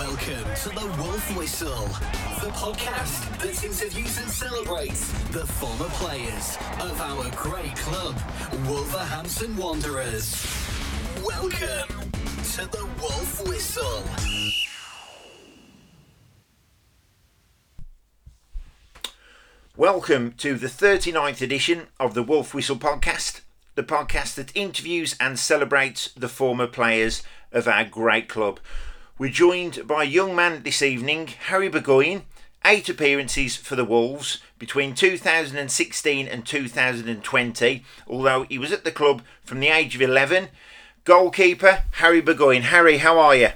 Welcome to the Wolf Whistle, the podcast that interviews and celebrates the former players of our great club, Wolverhampton Wanderers. Welcome to the Wolf Whistle. Welcome to the 39th edition of the Wolf Whistle podcast, the podcast that interviews and celebrates the former players of our great club. We're joined by a young man this evening, Harry Burgoyne, eight appearances for the Wolves between 2016 and 2020, although he was at the club from the age of 11. Goalkeeper, Harry Burgoyne. Harry, how are you?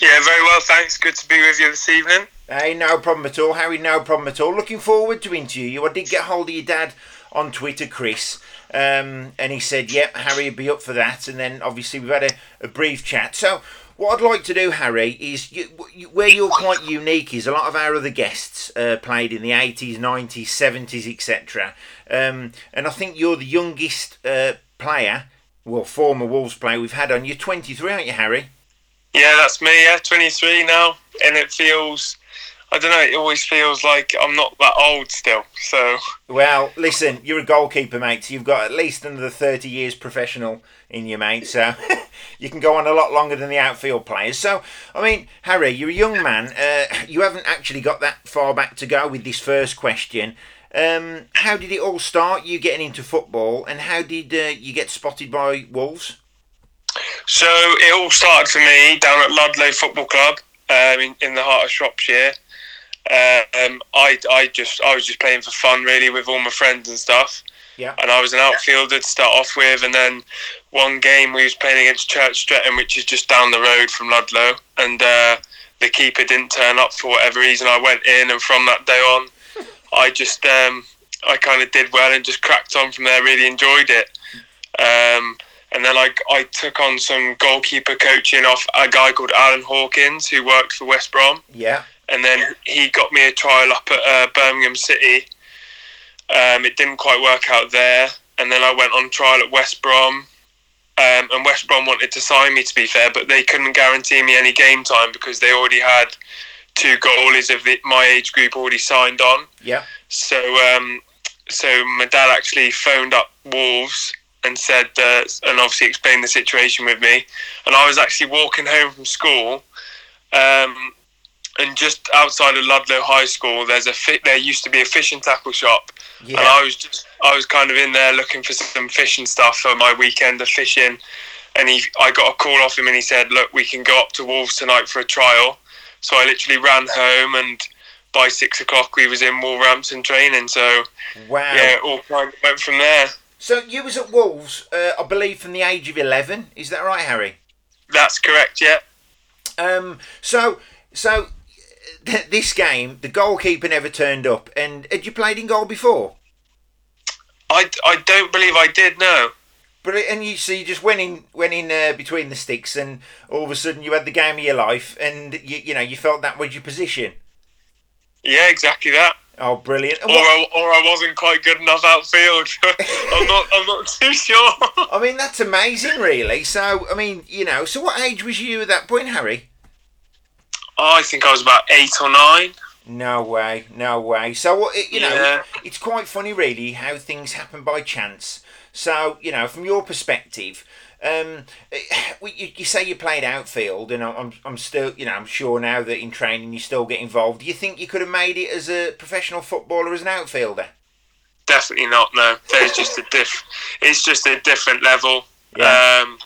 Yeah, very well, thanks. Good to be with you this evening. Hey, no problem at all, Harry. No problem at all. Looking forward to interview you. I did get hold of your dad on Twitter, Chris, um, and he said, "Yep, Harry would be up for that." And then obviously we've had a, a brief chat. So what I'd like to do, Harry, is you, where you're quite unique is a lot of our other guests uh, played in the 80s, 90s, 70s, etc. Um, and I think you're the youngest uh, player, well, former Wolves player we've had on. You're 23, aren't you, Harry? Yeah, that's me. Yeah, 23 now, and it feels. I don't know. It always feels like I'm not that old still. So. Well, listen, you're a goalkeeper, mate. So you've got at least another 30 years professional in you, mate. So you can go on a lot longer than the outfield players. So, I mean, Harry, you're a young man. Uh, you haven't actually got that far back to go with this first question. Um, how did it all start? You getting into football, and how did uh, you get spotted by Wolves? So it all started for me down at Ludlow Football Club um, in, in the heart of Shropshire. Um, I, I just I was just playing for fun really with all my friends and stuff. Yeah. And I was an outfielder to start off with, and then one game we was playing against Church Stretton, which is just down the road from Ludlow, and uh, the keeper didn't turn up for whatever reason. I went in, and from that day on, I just um, I kind of did well and just cracked on from there. Really enjoyed it. Um, and then I, I took on some goalkeeper coaching off a guy called Alan Hawkins who worked for West Brom. Yeah. And then he got me a trial up at uh, Birmingham City. Um, it didn't quite work out there. And then I went on trial at West Brom. Um, and West Brom wanted to sign me, to be fair, but they couldn't guarantee me any game time because they already had two goalies of the, my age group already signed on. Yeah. So, um, so my dad actually phoned up Wolves and said, uh, and obviously explained the situation with me. And I was actually walking home from school, um, and just outside of Ludlow High School, there's a fi- there used to be a fish and tackle shop, Yeah. and I was just I was kind of in there looking for some fishing stuff for my weekend of fishing. And he, I got a call off him, and he said, "Look, we can go up to Wolves tonight for a trial." So I literally ran home, and by six o'clock we was in Wolverhampton training. So Wow. yeah, all kind of went from there. So you was at Wolves, uh, I believe, from the age of 11. Is that right, Harry? That's correct. Yeah. Um, so, so this game, the goalkeeper never turned up. And had you played in goal before? I, I don't believe I did. No. But and you so you just went in went in uh, between the sticks, and all of a sudden you had the game of your life, and you you know you felt that was your position. Yeah, exactly that. Oh, brilliant! Or I, or I wasn't quite good enough outfield. I'm not. I'm not too sure. I mean, that's amazing, really. So, I mean, you know, so what age was you at that point, Harry? Oh, I think I was about eight or nine. No way, no way. So, you know, Yeah. it's quite funny, really, how things happen by chance. So, you know, from your perspective, um, you, you say you played outfield, and I'm, I'm, I'm still, you know, I'm sure now that in training you still get involved. Do you think you could have made it as a professional footballer as an outfielder? Definitely not. No, there's just a diff. It's just a different level. Yeah. Um,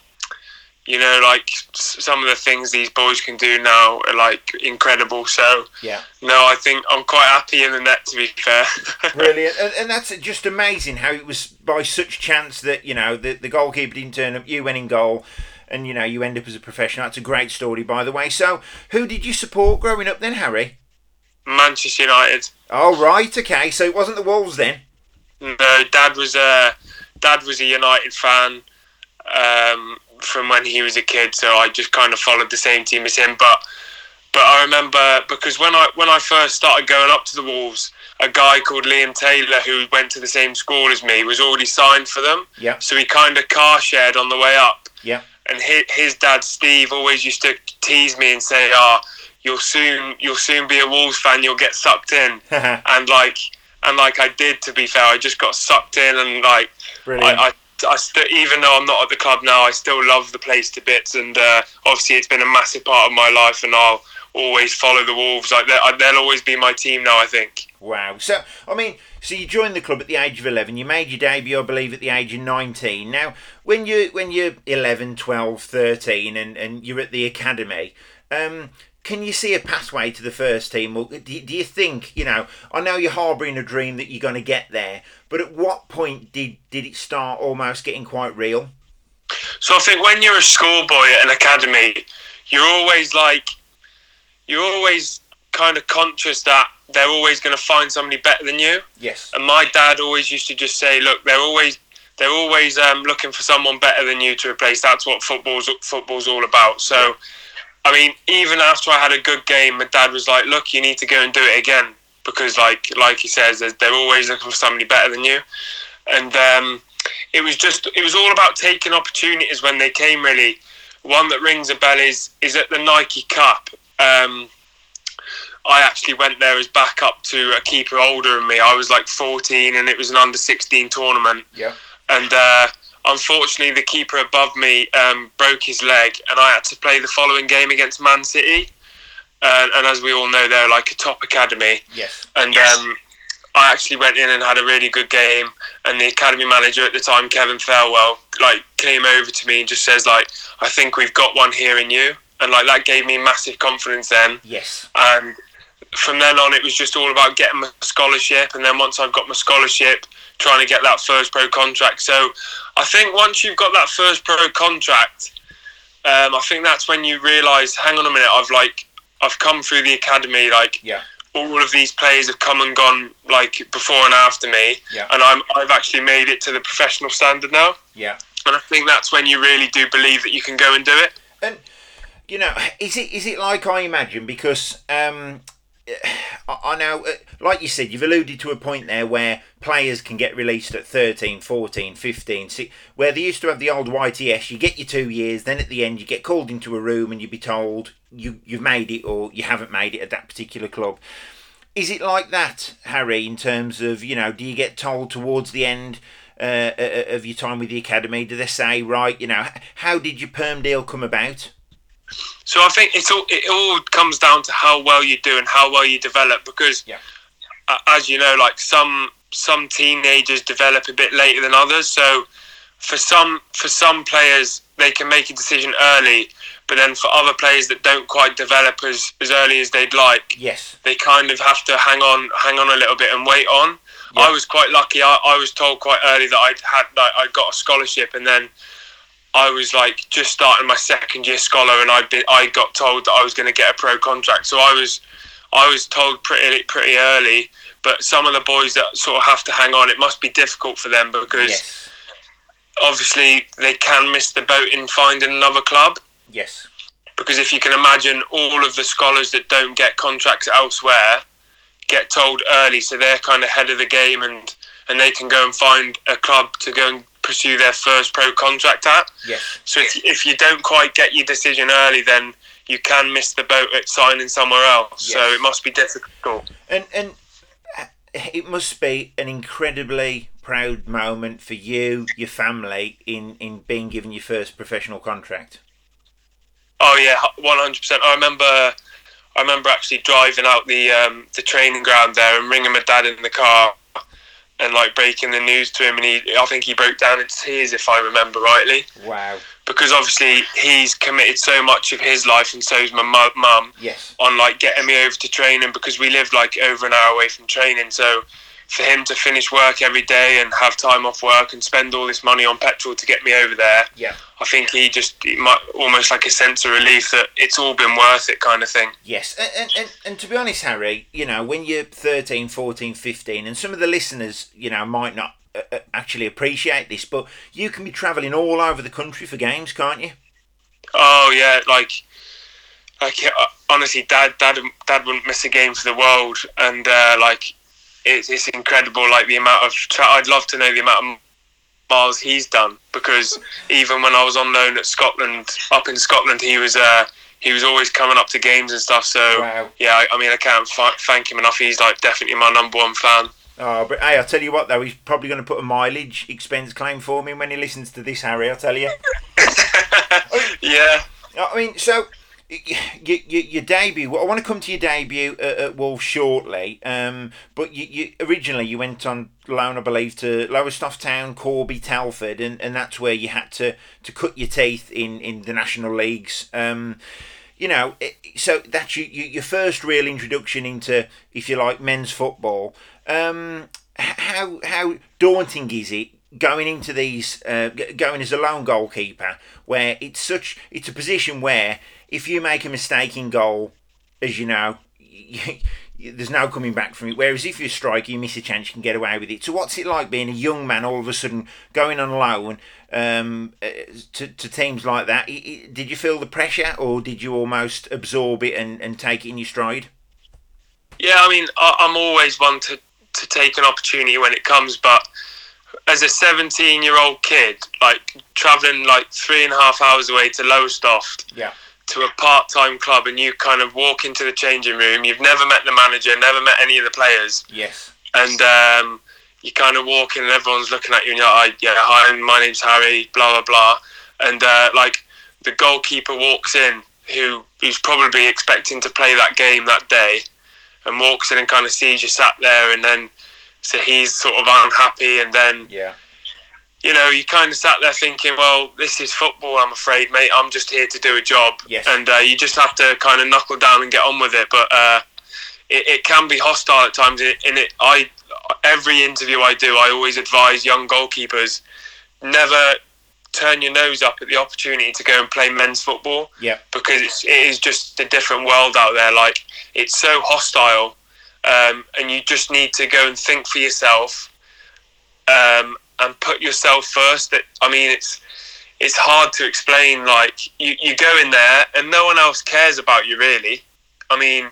you know, like some of the things these boys can do now are like incredible. So Yeah. no, I think I'm quite happy in the net. To be fair. Brilliant, and, and that's just amazing how it was by such chance that you know the the goalkeeper didn't turn up, you went in goal, and you know you end up as a professional. That's a great story, by the way. So, who did you support growing up then, Harry? Manchester United. Oh right, okay. So it wasn't the Wolves then. No, Dad was a Dad was a United fan um, from when he was a kid, so I just kind of followed the same team as him. But but I remember because when I when I first started going up to the Wolves, a guy called Liam Taylor who went to the same school as me was already signed for them. Yeah. So he kind of car shared on the way up. Yeah. and his, his dad Steve always used to tease me and say, "Ah, oh, you'll soon you'll soon be a Wolves fan. You'll get sucked in." and like and like I did. To be fair, I just got sucked in, and like Brilliant. I. I I still, even though I'm not at the club now, I still love the place to bits, and uh, obviously it's been a massive part of my life, and I'll always follow the Wolves. Like they'll, they'll always be my team now. I think. Wow. So, I mean, so you joined the club at the age of 11. You made your debut, I believe, at the age of 19. Now, when you when you're 11, 12, 13 and, and you're at the academy, um, can you see a pathway to the first team? Or do, do you think, you know, I know you're harbouring a dream that you're going to get there, but at what point did, did it start almost getting quite real? So I think when you're a schoolboy at an academy, you're always like, you're always kind of conscious that they're always going to find somebody better than you. Yes. And my dad always used to just say, look, they're always they're always um, looking for someone better than you to replace. That's what football's football's all about. So. I mean, even after I had a good game, my dad was like, "Look, you need to go and do it again because, like, like he says, they're always looking for somebody better than you." And um, it was just, it was all about taking opportunities when they came. Really, one that rings a bell is is at the Nike Cup. Um, I actually went there as backup to a keeper older than me. I was like 14, and it was an under 16 tournament. Yeah. And uh, unfortunately, the keeper above me um, broke his leg, and I had to play the following game against Man City. Uh, and as we all know, they're like a top academy. Yes. And um, I actually went in and had a really good game. And the academy manager at the time, Kevin Thelwell, like came over to me and just says, like, I think we've got one here in you. And like that gave me massive confidence then. Yes. And from then on, it was just all about getting my scholarship. And then once I've got my scholarship, trying to get that first pro contract. So I think once you've got that first pro contract, um, I think that's when you realise, hang on a minute, I've like I've come through the academy, like Yeah. all of these players have come and gone like before and after me, Yeah. and I'm I've actually made it to the professional standard now. Yeah. And I think that's when you really do believe that you can go and do it. And you know, is it is it like I imagine? Because um, I, know, uh, like you said, you've alluded to a point there where players can get released at 13, 14, 15, six, where they used to have the old YTS. You get your two years, then at the end you get called into a room and you be told you you've made it or you haven't made it at that particular club. Is it like that, Harry? In terms of you know, do you get told towards the end? Uh, uh, of your time with the academy, do they say right? You know, how did your perm deal come about? So I think it's all it all comes down to how well you do and how well you develop because Yeah. a- as you know like some some teenagers develop a bit later than others so for some for some players they can make a decision early but then for other players that don't quite develop as, as early as they'd like Yes. they kind of have to hang on hang on a little bit and wait on Yeah. I was quite lucky I, I was told quite early that I'd had like I got a scholarship and then I was like just starting my second year scholar, and been I got told that I was going to get a pro contract. So I was I was told pretty pretty early. But some of the boys that sort of have to hang on, it must be difficult for them because Yes. obviously they can miss the boat in finding another club. Yes. Because if you can imagine, all of the scholars that don't get contracts elsewhere get told early, so they're kind of ahead of the game, and and they can go and find a club to go and pursue their first pro contract at. Yes. So if, if you don't quite get your decision early, then you can miss the boat at signing somewhere else. So it must be difficult. And and it must be an incredibly proud moment for you, your family, in in being given your first professional contract. Oh yeah, one hundred percent. I remember, I remember actually driving out the um, the training ground there and ringing my dad in the car, and like breaking the news to him, and he, I think he broke down in tears if I remember rightly, Wow. because obviously he's committed so much of his life, and so's my mum. Yes. on like getting me over to training because we live like over an hour away from training. So for him to finish work every day and have time off work and spend all this money on petrol to get me over there, Yeah. I think he just he might, almost like a sense of relief that it's all been worth it, kind of thing. Yes, and, and, and, and to be honest, Harry, you know, when you're 13, 14, 15, and some of the listeners, you know, might not uh, uh, actually appreciate this, but you can be travelling all over the country for games, can't you? Oh yeah, like. Like uh, honestly, dad, dad, dad wouldn't miss a game for the world, and uh, like, it's, it's incredible. Like the amount of, tra- I'd love to know the amount of miles he's done because even when I was on loan at Scotland, up in Scotland, he was uh, he was always coming up to games and stuff. So Wow. yeah, I, I mean I can't f- thank him enough. He's like definitely my number one fan. Oh, but hey, I'll tell you what though, he's probably going to put a mileage expense claim for me when he listens to this, Harry. I'll tell you. yeah, I mean, so your, your, your debut. I want to come to your debut at, at Wolves shortly. Um, but you, you originally you went on loan, I believe, to Lowestoft Town, Corby, Telford, and, and that's where you had to, to cut your teeth in, in the national leagues. Um, you know, so that's your, your your first real introduction into, if you like, men's football. Um, how how daunting is it going into these uh, going as a lone goalkeeper where it's such it's a position where if you make a mistake in goal as you know you, there's no coming back from it whereas if you're a striker you miss a chance you can get away with it so what's it like being a young man all of a sudden going on loan um, uh, to, to teams like that did you feel the pressure or did you almost absorb it and, and take it in your stride yeah. I mean I, I'm always one to to take an opportunity when it comes, but as a 17 year old kid, like traveling like three and a half hours away to Lowestoft. yeah to a part-time club and you kind of walk into the changing room. You've never met the manager never met any of the players. Yes. And um, you kind of walk in and everyone's looking at you and you're like yeah hi my name's harry blah blah blah. And uh, like the goalkeeper walks in who who's probably expecting to play that game that day and walks in and kind of sees you sat there and then so he's sort of unhappy and then yeah you know, you kind of sat there thinking, well, this is football, I'm afraid, mate. I'm just here to do a job. Yes. And uh, you just have to kind of knuckle down and get on with it. But uh, it, it can be hostile at times. In it, I every interview I do, I always advise young goalkeepers never turn your nose up at the opportunity to go and play men's football yeah because it's, it is just a different world out there. Like it's so hostile, um, and you just need to go and think for yourself, um, and put yourself first. That I mean, it's it's hard to explain. Like you, you go in there and no one else cares about you really. I mean,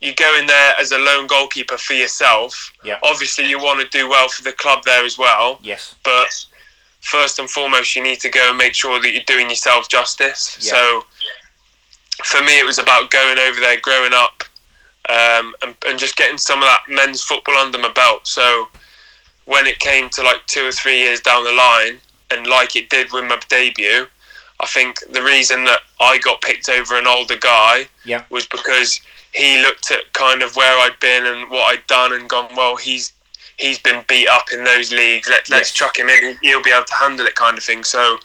you go in there as a lone goalkeeper for yourself. Yeah. Obviously, you want to do well for the club there as well yes but first and foremost, you need to go and make sure that you're doing yourself justice. Yeah. So for me, it was about going over there, growing up, um, and, and just getting some of that men's football under my belt. So when it came to like two or three years down the line, and like it did with my debut, I think the reason that I got picked over an older guy Yeah. was because he looked at kind of where I'd been and what I'd done and gone, well, he's he's been beat up in those leagues. Let, let's Yes. chuck him in. He'll be able to handle it, kind of thing. So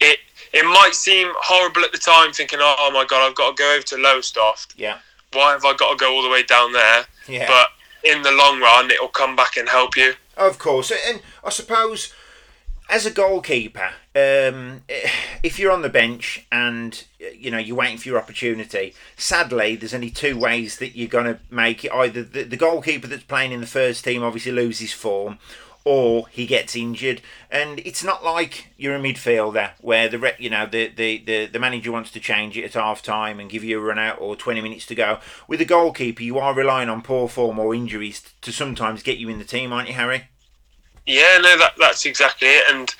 it it might seem horrible at the time, thinking, oh, oh my god, I've got to go over to Lowestoft. yeah Why have I got to go all the way down there? yeah But in the long run, it'll come back and help you. Of course, and I suppose as a goalkeeper, um, if you're on the bench and you know you're waiting for your opportunity, sadly, there's only two ways that you're going to make it. Either the, the goalkeeper that's playing in the first team obviously loses form, or he gets injured. And it's not like you're a midfielder where the you know the, the, the, the manager wants to change it at half time and give you a run out or 20 minutes to go. With a goalkeeper, you are relying on poor form or injuries to sometimes get you in the team, aren't you, Harry? Yeah, no, that that's exactly it. And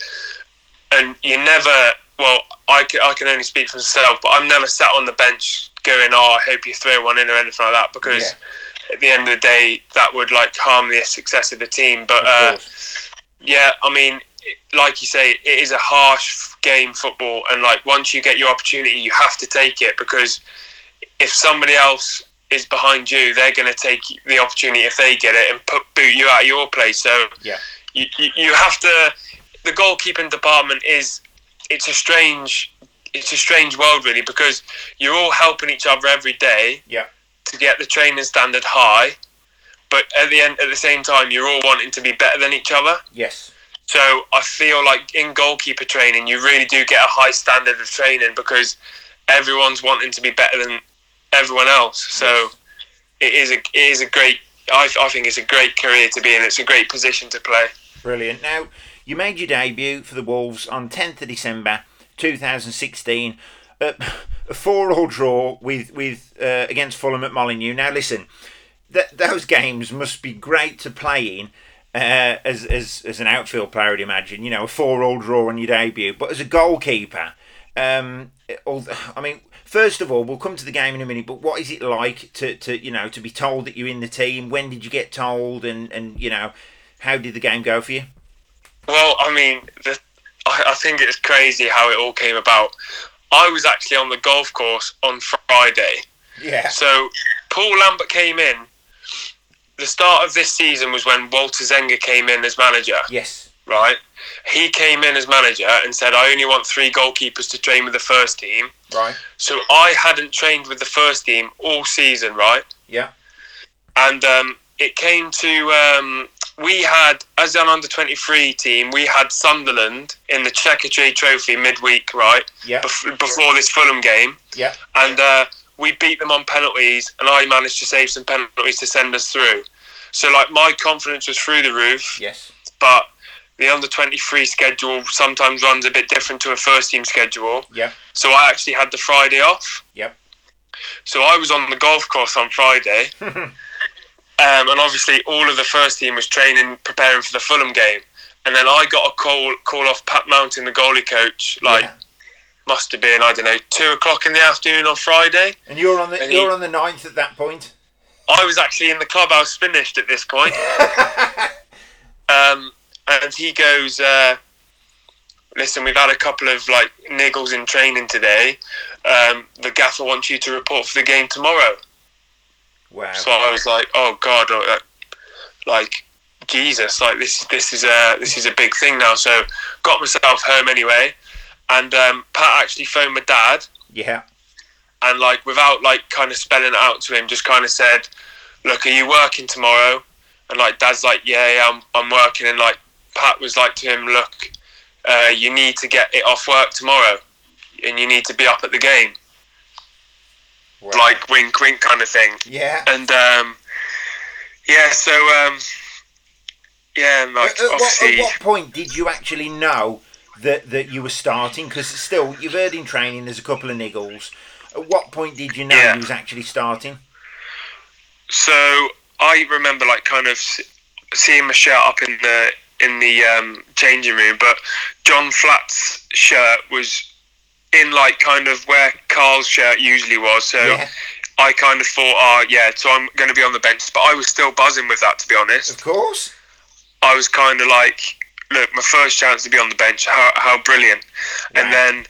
and you never. Well, I can, I can only speak for myself, but I've never sat on the bench going, "Oh, I hope you throw one in" or anything like that, because at the end of the day, that would like harm the success of the team. But uh, yeah, I mean, like you say, it is a harsh game, football, and like once you get your opportunity, you have to take it because if somebody else is behind you, they're going to take the opportunity if they get it and put boot you out of your place. So Yeah. you, you, you have to. The goalkeeping department is it's a strange it's a strange world really because you're all helping each other every day Yeah. To get the training standard high, but at the end at the same time you're all wanting to be better than each other. Yes. So I feel like in goalkeeper training, you really do get a high standard of training because everyone's wanting to be better than everyone else. So it is a it is a great. I, I think it's a great career to be in. It's a great position to play. Brilliant. Now, you made your debut for the Wolves on 10th of December 2016. Uh, a four-all draw with with uh, against Fulham at Molineux. Now, listen, th- those games must be great to play in, uh, as, as as an outfield player, I'd imagine. You know, a four-all draw on your debut, but as a goalkeeper, um, I mean, first of all, we'll come to the game in a minute. But what is it like to, to you know to be told that you're in the team? When did you get told? And and you know, how did the game go for you? Well, I mean, the, I, I think it's crazy how it all came about. I was actually on the golf course on Friday. Yeah. So Paul Lambert came in. The start of this season was when Walter Zenga came in as manager, Yes. right? He came in as manager and said, I only want three goalkeepers to train with the first team. Right. So I hadn't trained with the first team all season, right? Yeah. And um, it came to um, we had as an under twenty three team, we had Sunderland in the Checkatrade Trophy midweek, right? Yeah. Bef- before this Fulham game, Yeah. and uh, we beat them on penalties, and I managed to save some penalties to send us through. So like my confidence was through the roof, Yes. but the under twenty three schedule sometimes runs a bit different to a first team schedule. Yeah. So I actually had the Friday off. Yep. So I was on the golf course on Friday, um, and obviously all of the first team was training, preparing for the Fulham game. And then I got a call call off Pat Mountain, the goalie coach, like Yeah. must have been I don't know two o'clock in the afternoon on Friday. And you're on the And you're on the ninth at that point. I was actually in the clubhouse finished at this point. um, and he goes, uh, "Listen, we've had a couple of like niggles in training today. Um, the gaffer wants you to report for the game tomorrow." Wow. So I was like, "Oh God, oh, uh, like Jesus, like this this is a this is a big thing now." So got myself home anyway, and um, Pat actually phoned my dad, yeah. and like without like kind of spelling it out to him, just kind of said, "Look, are you working tomorrow?" And like Dad's like, "Yeah, yeah, I'm I'm working." And like Pat was like to him, "Look, uh, you need to get it off work tomorrow, and you need to be up at the game." Wow. Like wink, wink kind of thing. Yeah. And um, yeah, so um, yeah, and like At, at what, obviously, at what point did you actually know that, that you were starting? Because still, you've heard in training there's a couple of niggles. At what point did you know Yeah. you was actually starting? so I remember like kind of seeing my shirt up in the in the um, changing room, but John Flatt's shirt was in like kind of where Carl's shirt usually was. So Yeah. I kind of thought, oh yeah, so I'm going to be on the bench, but I was still buzzing with that to be honest. Of course. I was kind of like, look, my first chance to be on the bench. How, how brilliant. Wow. And then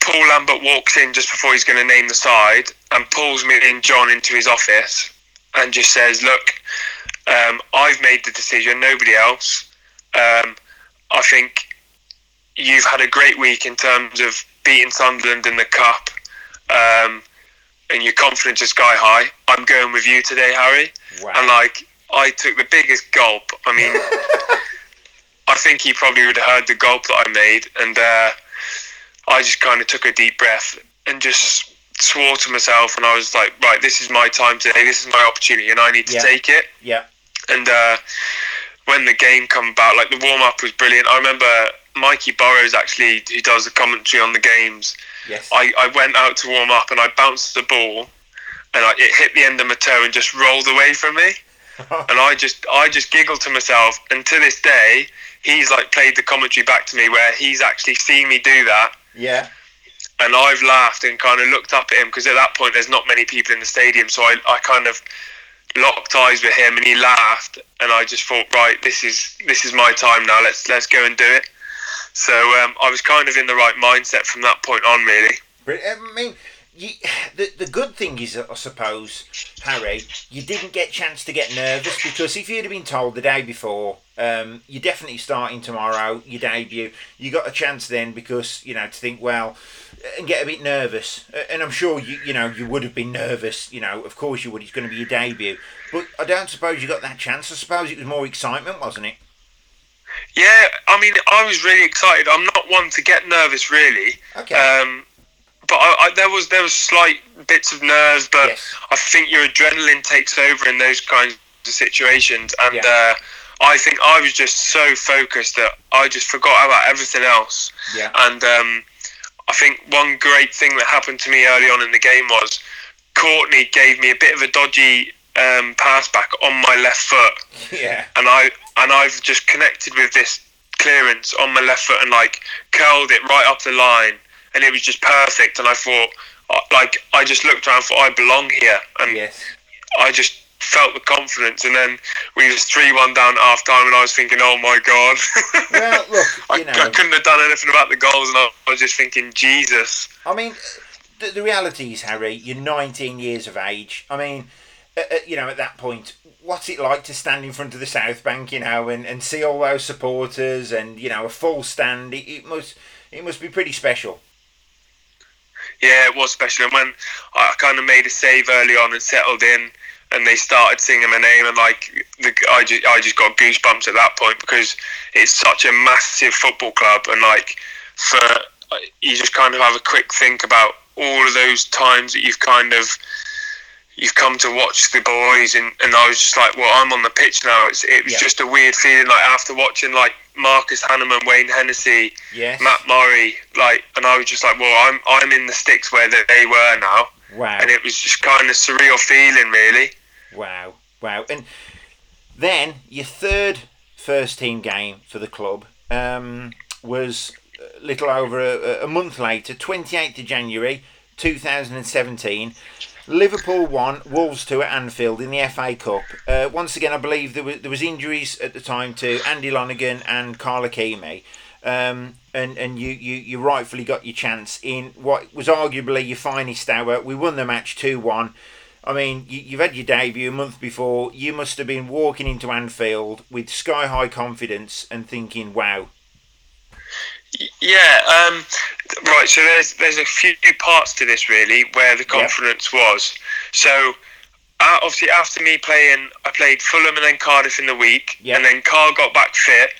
Paul Lambert walks in just before he's going to name the side and pulls me and John into his office and just says, look, um, I've made the decision, nobody else. Um, I think you've had a great week in terms of beating Sunderland in the cup. Um, and your confidence is sky high. I'm going with you today, Harry. Wow. And like, I took the biggest gulp. I mean, I think he probably would have heard the gulp that I made, and uh, I just kind of took a deep breath and just swore to myself, and I was like, right, this is my time today. This is my opportunity, and I need to Yeah. take it. yeah. And uh, when the game come about, like the warm up was brilliant. I remember Mikey Burrows actually, who does the commentary on the games. Yes. I, I went out to warm up and I bounced the ball, and I, it hit the end of my toe and just rolled away from me. and I just I just giggled to myself. And to this day, he's like played the commentary back to me where he's actually seen me do that. yeah. And I've laughed and kind of looked up at him because at that point there's not many people in the stadium. So I, I kind of locked eyes with him and he laughed and I just thought right this is this is my time now let's let's go and do it so um, I was kind of in the right mindset from that point on really I mean, you, the the good thing is, I suppose, Harry, you didn't get a chance to get nervous because if you'd have been told the day before, um, you're definitely starting tomorrow, your debut, you got a chance then because you know to think well and get a bit nervous. And I'm sure you you know you would have been nervous. You know, of course you would. It's going to be your debut, but I don't suppose you got that chance. I suppose it was more excitement, wasn't it? Yeah I mean I was really excited I'm not one to get nervous really Okay. um, but I, I, there was there was slight bits of nerves but Yes. I think your adrenaline takes over in those kinds of situations and Yeah. uh, I think I was just so focused that I just forgot about everything else Yeah. And um, I think one great thing that happened to me early on in the game was Courtney gave me a bit of a dodgy um, pass back on my left foot, Yeah. and I and I've just connected with this clearance on my left foot and like curled it right up the line, and it was just perfect. And I thought, uh, like, I just looked around, thought I belong here, and Yes. I just felt the confidence. And then we was three one down at half time, and I was thinking, oh my god. Well, look, I, know. I couldn't have done anything about the goals, and I was just thinking, Jesus. I mean, the, the reality is, Harry, you're 19 years of age. I mean, uh, uh, you know, at that point, what's it like to stand in front of the South Bank, you know, and, and see all those supporters and you know a full stand? It, it must it must be pretty special. Yeah, it was special. And when I kind of made a save early on and settled in, and they started singing my name, and like the, I just I just got goosebumps at that point because it's such a massive football club, and like for you just kind of have a quick think about all of those times that you've kind of you've come to watch the boys and, and I was just like well I'm on the pitch now it's, it was Yeah. just a weird feeling like after watching like Marcus Hahnemann Wayne Hennessy Yes. Matt Murray, like, and I was just like, well, I'm I'm in the sticks where they they were now, Wow. and it was just kind of surreal feeling, really. Wow, wow. And then your third first team game for the club um, was a little over a, a month later, 28th of January 2017. Liverpool won, Wolves 2 at Anfield in the FA Cup. Uh, once again, I believe there was, there was injuries at the time to Andy Lonergan and Carl Ikeme. Um, and and you, you, you rightfully got your chance in what was arguably your finest hour. We won the match 2 1. I mean, you, you've had your debut a month before. You must have been walking into Anfield with sky high confidence and thinking, wow. Yeah, um, right. So there's there's a few parts to this really where the confidence was. So uh, obviously after me playing, I played Fulham and then Cardiff in the week, Yeah. and then Carl got back fit,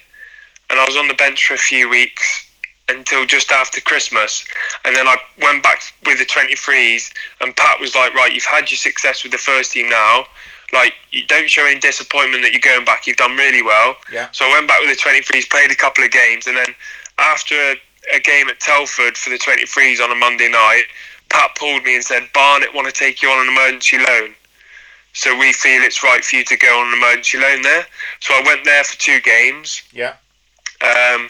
and I was on the bench for a few weeks until just after Christmas, and then I went back with the 23s, and Pat was like, right, you've had your success with the first team now. Like, you don't show any disappointment that you're going back. You've done really well. Yeah. So I went back with the 23s, played a couple of games, and then after a, a game at Telford for the 23s on a Monday night, Pat pulled me and said, Barnet want to take you on an emergency loan. So we feel it's right for you to go on an emergency loan there. So I went there for two games. Yeah. Um,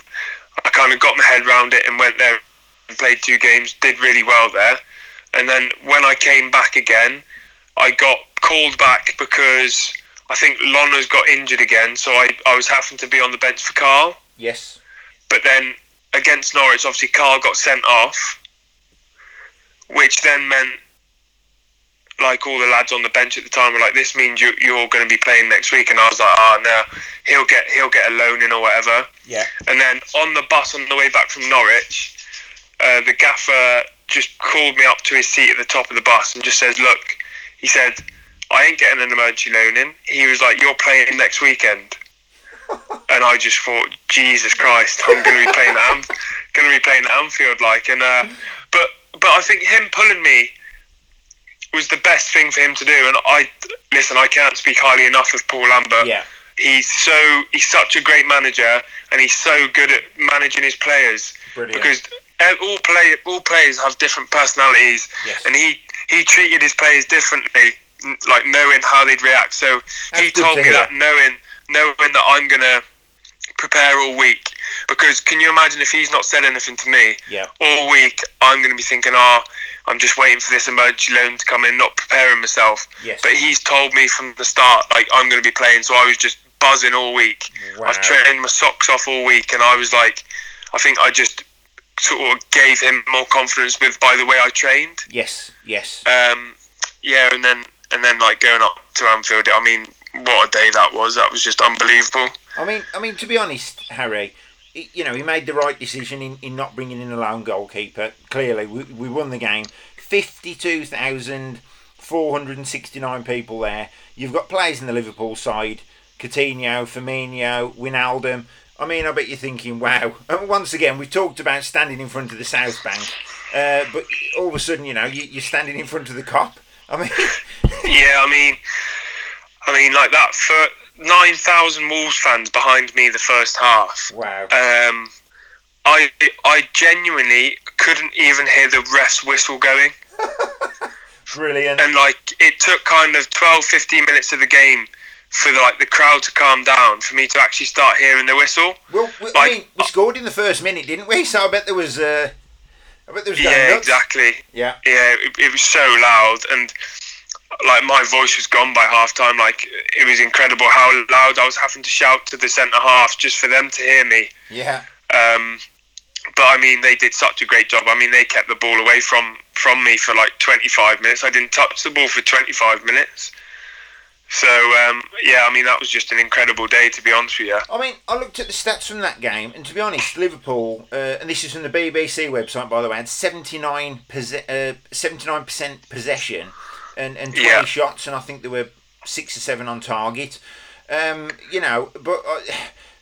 I kind of got my head around it and went there and played two games, did really well there. And then when I came back again, I got called back because I think Lona's got injured again, so I, I was having to be on the bench for Carl. Yes. But then against Norwich, obviously Carl got sent off, which then meant like all the lads on the bench at the time were like, "This means you, you're going to be playing next week," and I was like, "Oh no, he'll get he'll get a loan in or whatever." Yeah. And then on the bus on the way back from Norwich, uh, the gaffer just called me up to his seat at the top of the bus and just says, "Look," he said, "I ain't getting an emergency loan in." He was like, "You're playing next weekend." And I just thought, Jesus Christ, I'm going to be playing at Am- going to be playing at Anfield, like, and uh, but but I think him pulling me was the best thing for him to do. And I listen, I can't speak highly enough of Paul Lambert. Yeah. He's so he's such a great manager, and he's so good at managing his players Brilliant. because uh, all play all players have different personalities, Yes. and he he treated his players differently, like knowing how they'd react. So That's he told me that knowing knowing that I'm gonna prepare all week. Because can you imagine if he's not said anything to me Yeah. all week? I'm gonna be thinking, oh, I'm just waiting for this emergency loan to come in, not preparing myself. Yes. But he's told me from the start, like I'm gonna be playing, so I was just buzzing all week. Wow. I've trained my socks off all week, and I was like, I think I just sort of gave him more confidence with by the way I trained. Yes. Yes. Um, yeah, and then and then like going up to Anfield, I mean, what a day that was! That was just unbelievable. I mean, I mean, to be honest, Harry, you know, he made the right decision in, in not bringing in a lone goalkeeper. Clearly, we, we won the game. 52,469 people there. You've got players in the Liverpool side Coutinho, Firmino, Wijnaldum. I mean, I bet you're thinking, wow. And once again, we talked about standing in front of the South Bank, uh, but all of a sudden, you know, you, you're standing in front of the Kop. I mean, Yeah, I mean, I mean like that for nine thousand Wolves fans behind me the first half. wow. Um, I I genuinely couldn't even hear the ref's whistle going. Brilliant. And like it took kind of 12, 15 minutes of the game for the, like the crowd to calm down for me to actually start hearing the whistle. Well, we, I mean, we scored in the first minute, didn't we? So I bet there was. Uh, I bet there was. Yeah, nuts. exactly. Yeah. Yeah, it, it was so loud and like my voice was gone by half time. Like it was incredible how loud I was having to shout to the centre half just for them to hear me. Yeah. Um, but I mean, they did such a great job. I mean, they kept the ball away from from me for like 25 minutes. I didn't touch the ball for 25 minutes. So um, yeah, I mean that was just an incredible day to be honest with you. I mean, I looked at the stats from that game, and to be honest, Liverpool, uh, and this is from the BBC website, by the way, had 79 percent possession and, and 20 Yeah. shots, and I think there were six or seven on target. Um, you know, but uh,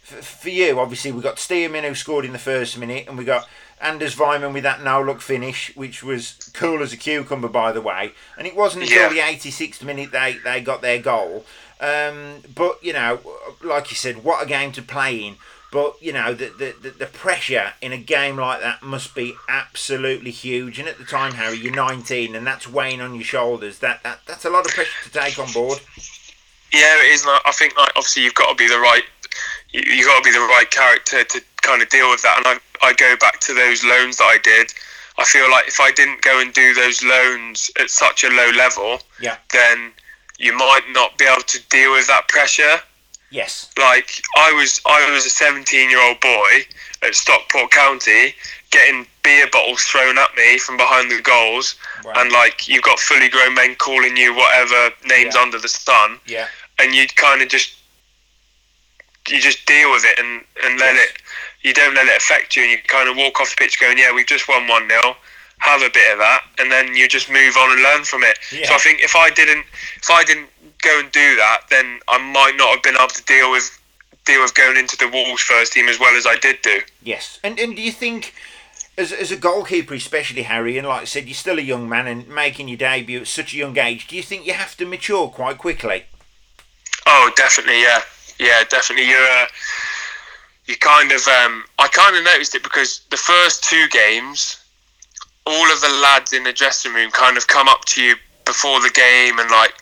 for, for you, obviously, we got Stearman who scored in the first minute, and we got Andreas Weimann with that no look finish, which was cool as a cucumber, by the way. And it wasn't until Yeah. the 86th minute they, they got their goal. Um, but, you know, like you said, what a game to play in. But, you know, the, the, the, the pressure in a game like that must be absolutely huge. And at the time, Harry, you're 19 and that's weighing on your shoulders. That, that That's a lot of pressure to take on board. Yeah, it is. Like, I think like obviously you've got to be the right, you, you got to be the right character to kind of deal with that. And I, I go back to those loans that I did. I feel like if I didn't go and do those loans at such a low level, Yeah. then you might not be able to deal with that pressure. Yes. Like I was, I was a 17 year old boy at Stockport County getting beer bottles thrown at me from behind the goals, Wow. and like you've got fully grown men calling you whatever names Yeah. under the sun Yeah. and you kind of just you just deal with it and and let Yes. it you don't let it affect you and you kind of walk off the pitch going yeah we've just won 1 0 have a bit of that and then you just move on and learn from it Yeah. so i think if i didn't if i didn't go and do that then i might not have been able to deal with deal with going into the wolves first team as well as i did do Yes. And and do you think, as, as a goalkeeper, especially Harry, and like I said, you're still a young man and making your debut at such a young age, do you think you have to mature quite quickly? Oh, definitely, yeah, yeah, definitely. You're, uh, you kind of, um, I kind of noticed it because the first two games, all of the lads in the dressing room kind of come up to you before the game and like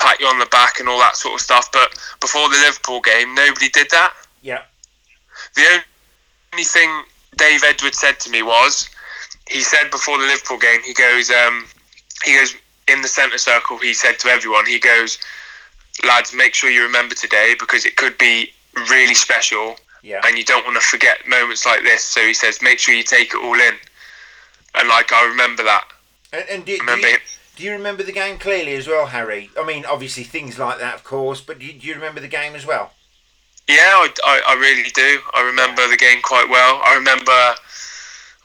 pat you on the back and all that sort of stuff. But before the Liverpool game, nobody did that. Yeah. The only thing Dave Edwards said to me was, he said before the Liverpool game, he goes, um, he goes in the centre circle. He said to everyone, he goes, lads, make sure you remember today because it could be really special, Yeah. and you don't want to forget moments like this. So he says, make sure you take it all in. And like I remember that. And, and do, do, Remember you, it. Do you remember the game clearly as well, Harry? I mean, obviously things like that, of course, but do you, do you remember the game as well? Yeah, I, I, I really do. I remember the game quite well. I remember,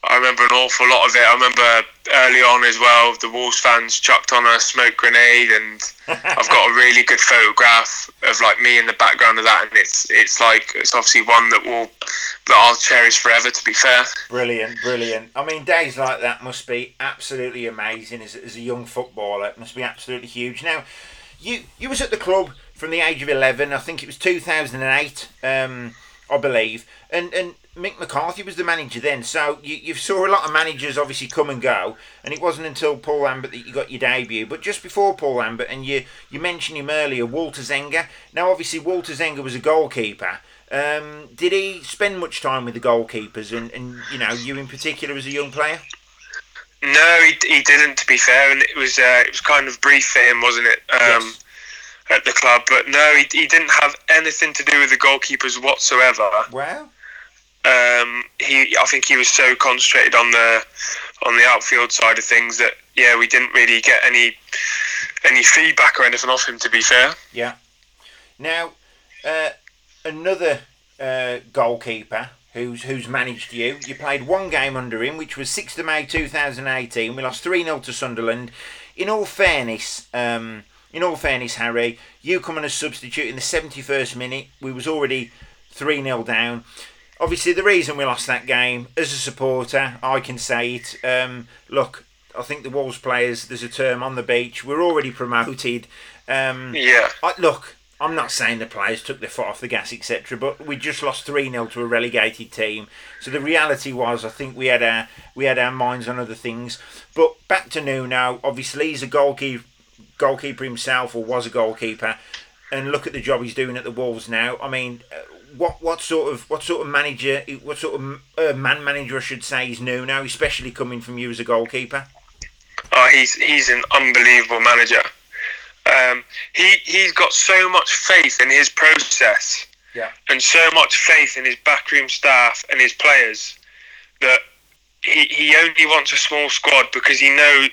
I remember an awful lot of it. I remember early on as well. The Wolves fans chucked on a smoke grenade, and I've got a really good photograph of like me in the background of that, and it's it's like it's obviously one that will that I'll cherish forever. To be fair, Brilliant, brilliant. I mean, days like that must be absolutely amazing as, as a young footballer. It must be absolutely huge. Now, you you was at the club from the age of 11. I think it was 2008, um, I believe. And and Mick McCarthy was the manager then. So you, you saw a lot of managers obviously come and go. And it wasn't until Paul Lambert that you got your debut. But just before Paul Lambert, and you, you mentioned him earlier, Walter Zenga. Now, obviously, Walter Zenga was a goalkeeper. Um, did he spend much time with the goalkeepers and, and you know you in particular as a young player? no, he, he didn't. To be fair, and it was uh, it was kind of brief for him, wasn't it? Um, Yes. At the club, but no, he, he didn't have anything to do with the goalkeepers whatsoever. Wow. Um, he I think he was so concentrated on the on the outfield side of things that yeah we didn't really get any any feedback or anything off him to be fair Yeah. Now, uh, another uh, goalkeeper who's who's managed you. You played one game under him, which was 6th of May 2018. We lost 3 0 to Sunderland. In all fairness, um, in all fairness, Harry, you come coming as substitute in the 71st minute. We was already 3 0 down. Obviously, the reason we lost that game, as a supporter, I can say it. Um, look, I think the Wolves players, there's a term on the beach. We're already promoted. Um, yeah I, look, I'm not saying the players took their foot off the gas, etc. But we just lost three 0 to a relegated team. So the reality was, I think we had our we had our minds on other things. But back to Nuno. Obviously, he's a goalkeeper, goalkeeper himself, or was a goalkeeper. And look at the job he's doing at the Wolves now. I mean, what what sort of what sort of manager, what sort of uh, man manager, I should say, is Nuno, especially coming from you as a goalkeeper. Oh, he's he's an unbelievable manager. Um, he he's got so much faith in his process, yeah, and so much faith in his backroom staff and his players that he he only wants a small squad because he know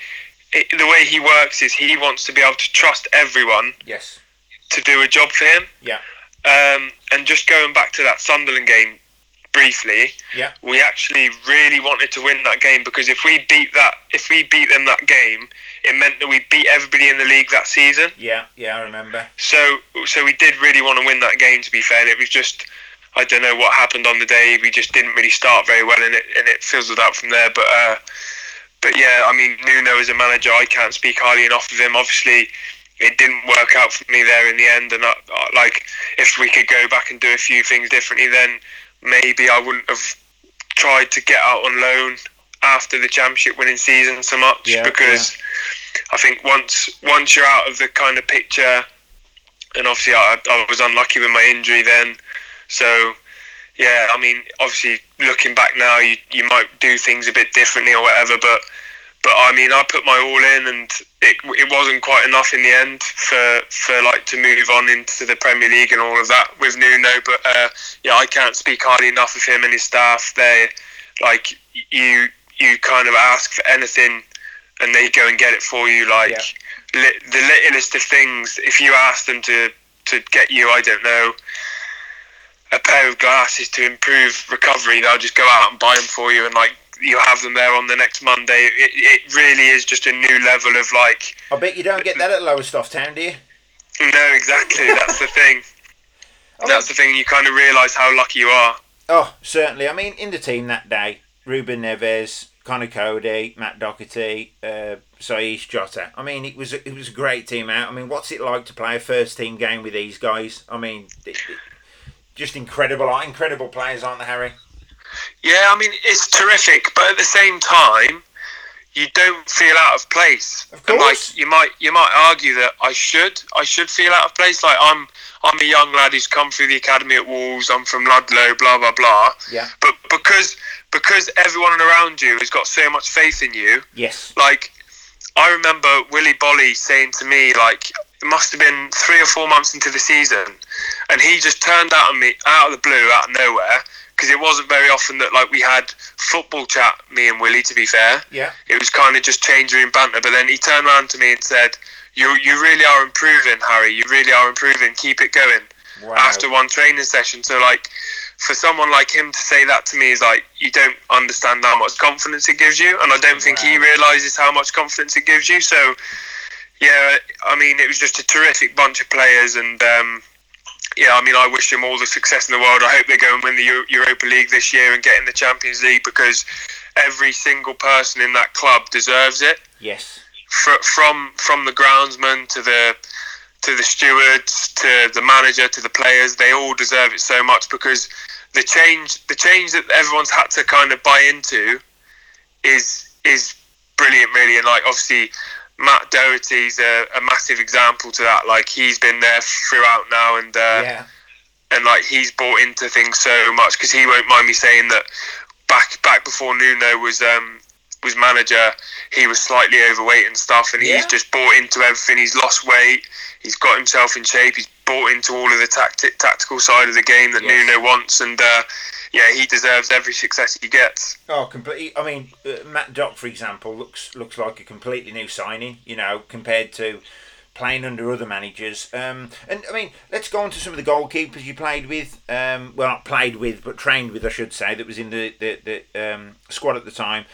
it, the way he works is he wants to be able to trust everyone. Yes. To do a job for him. Yeah. Um, and just going back to that Sunderland game, briefly. Yeah. We actually really wanted to win that game because if we beat that, if we beat them that game, it meant that we beat everybody in the league that season. Yeah, yeah, I remember. So, so we did really want to win that game. To be fair, and it was just. I don't know what happened on the day. We just didn't really start very well, and it and it fizzled out from there. But uh, but yeah, I mean, Nuno as a manager, I can't speak highly enough of him. Obviously, it didn't work out for me there in the end, and I, like if we could go back and do a few things differently, then maybe I wouldn't have tried to get out on loan after the championship winning season so much yeah, because yeah. I think once once you're out of the kind of picture, and obviously I, I was unlucky with my injury then, so yeah, I mean obviously looking back now, you you might do things a bit differently or whatever, but but I mean, I put my all in, and it, it wasn't quite enough in the end for for like to move on into the Premier League and all of that with Nuno. But uh, yeah, I can't speak highly enough of him and his staff. They like you you kind of ask for anything, and they go and get it for you. Like yeah. li- the littlest of things. If you ask them to to get you, I don't know. A pair of glasses to improve recovery, they'll just go out and buy them for you, and like you have them there on the next Monday. It, it really is just a new level of like. I bet you don't get that at Lowestoft Town, do you? No, exactly. That's the thing. That's the thing. You kind of realise how lucky you are. Oh, certainly. I mean, in the team that day, Ruben Neves, Conor Coady, Matt Doherty, uh, Saïss Jota. I mean, it was it was a great team out. I mean, what's it like to play a first team game with these guys? I mean, it, it, just incredible, incredible players, aren't they, Harry? Yeah, I mean it's terrific, but at the same time, you don't feel out of place. Of and like you might you might argue that I should I should feel out of place. Like I'm I'm a young lad who's come through the academy at Wolves. I'm from Ludlow. Blah blah blah. Yeah. But because because everyone around you has got so much faith in you. Yes. Like I remember Willy Boly saying to me like it must have been three or four months into the season, and he just turned out on me out of the blue, out of nowhere because it wasn't very often that like we had football chat me and Willy to be fair. Yeah. it was kind of just change room banter but then he turned around to me and said you you really are improving Harry. You really are improving. Keep it going. Wow. after one training session. So like for someone like him to say that to me is like you don't understand how much confidence it gives you and I don't think he realizes how much confidence it gives you. So yeah I mean it was just a terrific bunch of players and um yeah, I mean, I wish them all the success in the world. I hope they go and win the Eu- Europa League this year and get in the Champions League because every single person in that club deserves it. Yes. Fr- from from the groundsman to the to the stewards to the manager to the players, they all deserve it so much because the change the change that everyone's had to kind of buy into is is brilliant, really. And like obviously, Matt Doherty's a, a massive example to that. Like he's been there throughout now, and uh, yeah. and like he's bought into things so much because he won't mind me saying that back back before Nuno was um was manager, he was slightly overweight and stuff, and Yeah. he's just bought into everything. He's lost weight. He's got himself in shape. He's bought into all of the tactic tactical side of the game that Yes. Nuno wants, and uh, yeah, he deserves every success he gets. Oh, completely. I mean, uh, Matt Dock, for example, looks looks like a completely new signing. You know, compared to playing under other managers. Um, and I mean, let's go on to some of the goalkeepers you played with. Um, well, not played with, but trained with, I should say. That was in the the, the um, squad at the time.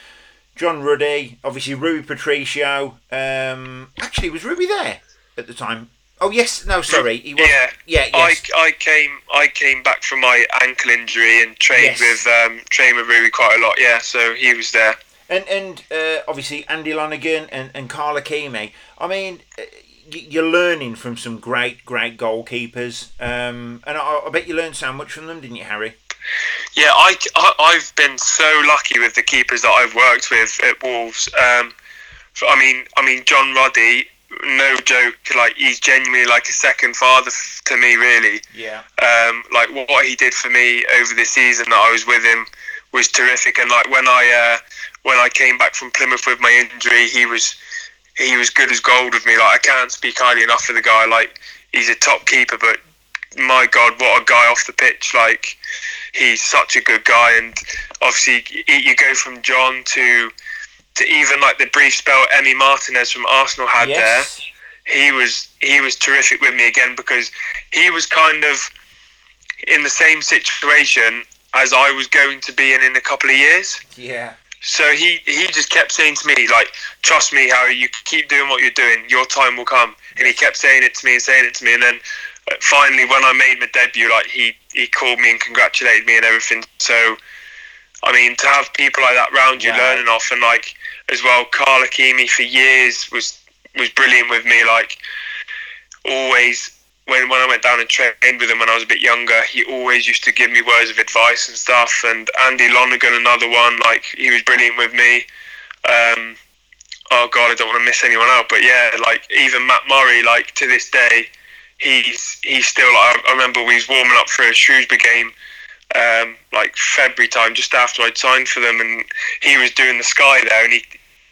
John Ruddy, obviously Rui Patricio. Um, actually, was Ruby there at the time? Oh yes, no, sorry, he was. Yeah, yeah, yes. I, I came I came back from my ankle injury and trained Yes. with um, trained with Rui quite a lot. Yeah, so he was there. And and uh, obviously Andy Lonergan and, and Carl Ikeme. I mean, uh, you're learning from some great, great goalkeepers, um, and I, I bet you learned so much from them, didn't you, Harry? Yeah, I, I have been so lucky with the keepers that I've worked with at Wolves. Um, I mean, I mean John Ruddy, no joke, like he's genuinely like a second father to me, really. Yeah. Um, like what he did for me over the season that I was with him was terrific, and like when I uh, when I came back from Plymouth with my injury, he was he was good as gold with me. Like I can't speak highly enough of the guy. Like he's a top keeper, but my God, what a guy off the pitch! Like he's such a good guy, and obviously you go from John to to even like the brief spell Emi Martinez from Arsenal had yes. there. He was he was terrific with me again because he was kind of in the same situation as I was going to be in in a couple of years. Yeah. So he, he just kept saying to me, like, trust me, Harry, you keep doing what you're doing, your time will come. And he kept saying it to me and saying it to me. And then uh, finally, when I made my debut, like, he, he called me and congratulated me and everything. So, I mean, to have people like that round you, wow. learning off, and like, as well, Carl Ikeme for years was, was brilliant with me, like, always when when I went down and trained with him when I was a bit younger, he always used to give me words of advice and stuff. And Andy Lonergan, another one, like he was brilliant with me. Um, oh God, I don't want to miss anyone out, but yeah, like even Matt Murray, like to this day, he's he's still. Like, I remember we was warming up for a Shrewsbury game. Um, like February time, just after I'd signed for them, and he was doing the sky there, and he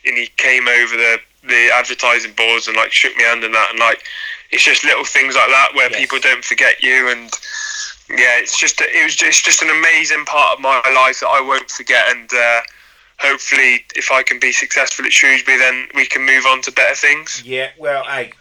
and he came over the the advertising boards and like shook me hand and that, and like it's just little things like that where yes. people don't forget you and yeah it's just it was just, just an amazing part of my life that I won't forget and uh, hopefully if I can be successful at Shrewsbury then we can move on to better things yeah well hey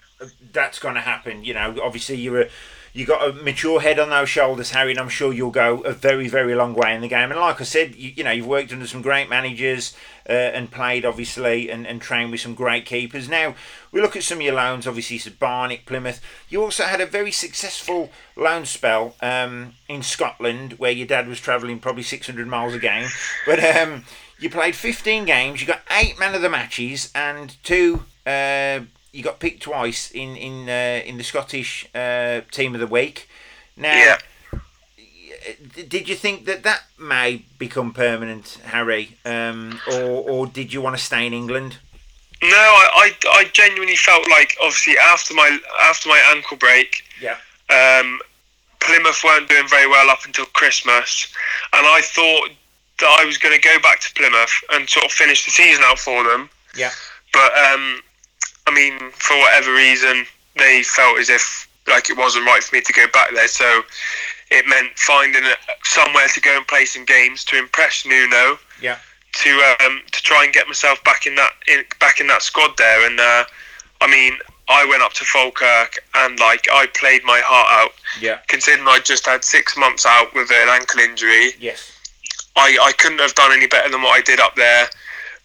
that's going to happen you know obviously you're a you got a mature head on those shoulders, Harry, and I'm sure you'll go a very, very long way in the game. And like I said, you, you know, you've worked under some great managers uh, and played, obviously, and, and trained with some great keepers. Now, we look at some of your loans, obviously, so Barnet, Plymouth. You also had a very successful loan spell um, in Scotland, where your dad was travelling probably 600 miles a game. But um, you played 15 games, you got eight man of the matches, and two. Uh, you got picked twice in in uh, in the Scottish uh, team of the week. Now, yeah. did you think that that may become permanent, Harry, um, or or did you want to stay in England? No, I, I, I genuinely felt like obviously after my after my ankle break, yeah, um, Plymouth weren't doing very well up until Christmas, and I thought that I was going to go back to Plymouth and sort of finish the season out for them. Yeah. But um, I mean, for whatever reason, they felt as if like it wasn't right for me to go back there. So it meant finding somewhere to go and play some games to impress Nuno. Yeah. To um, to try and get myself back in that in, back in that squad there, and uh, I mean, I went up to Falkirk and like I played my heart out. Yeah. Considering I just had six months out with an ankle injury. Yes. I, I couldn't have done any better than what I did up there.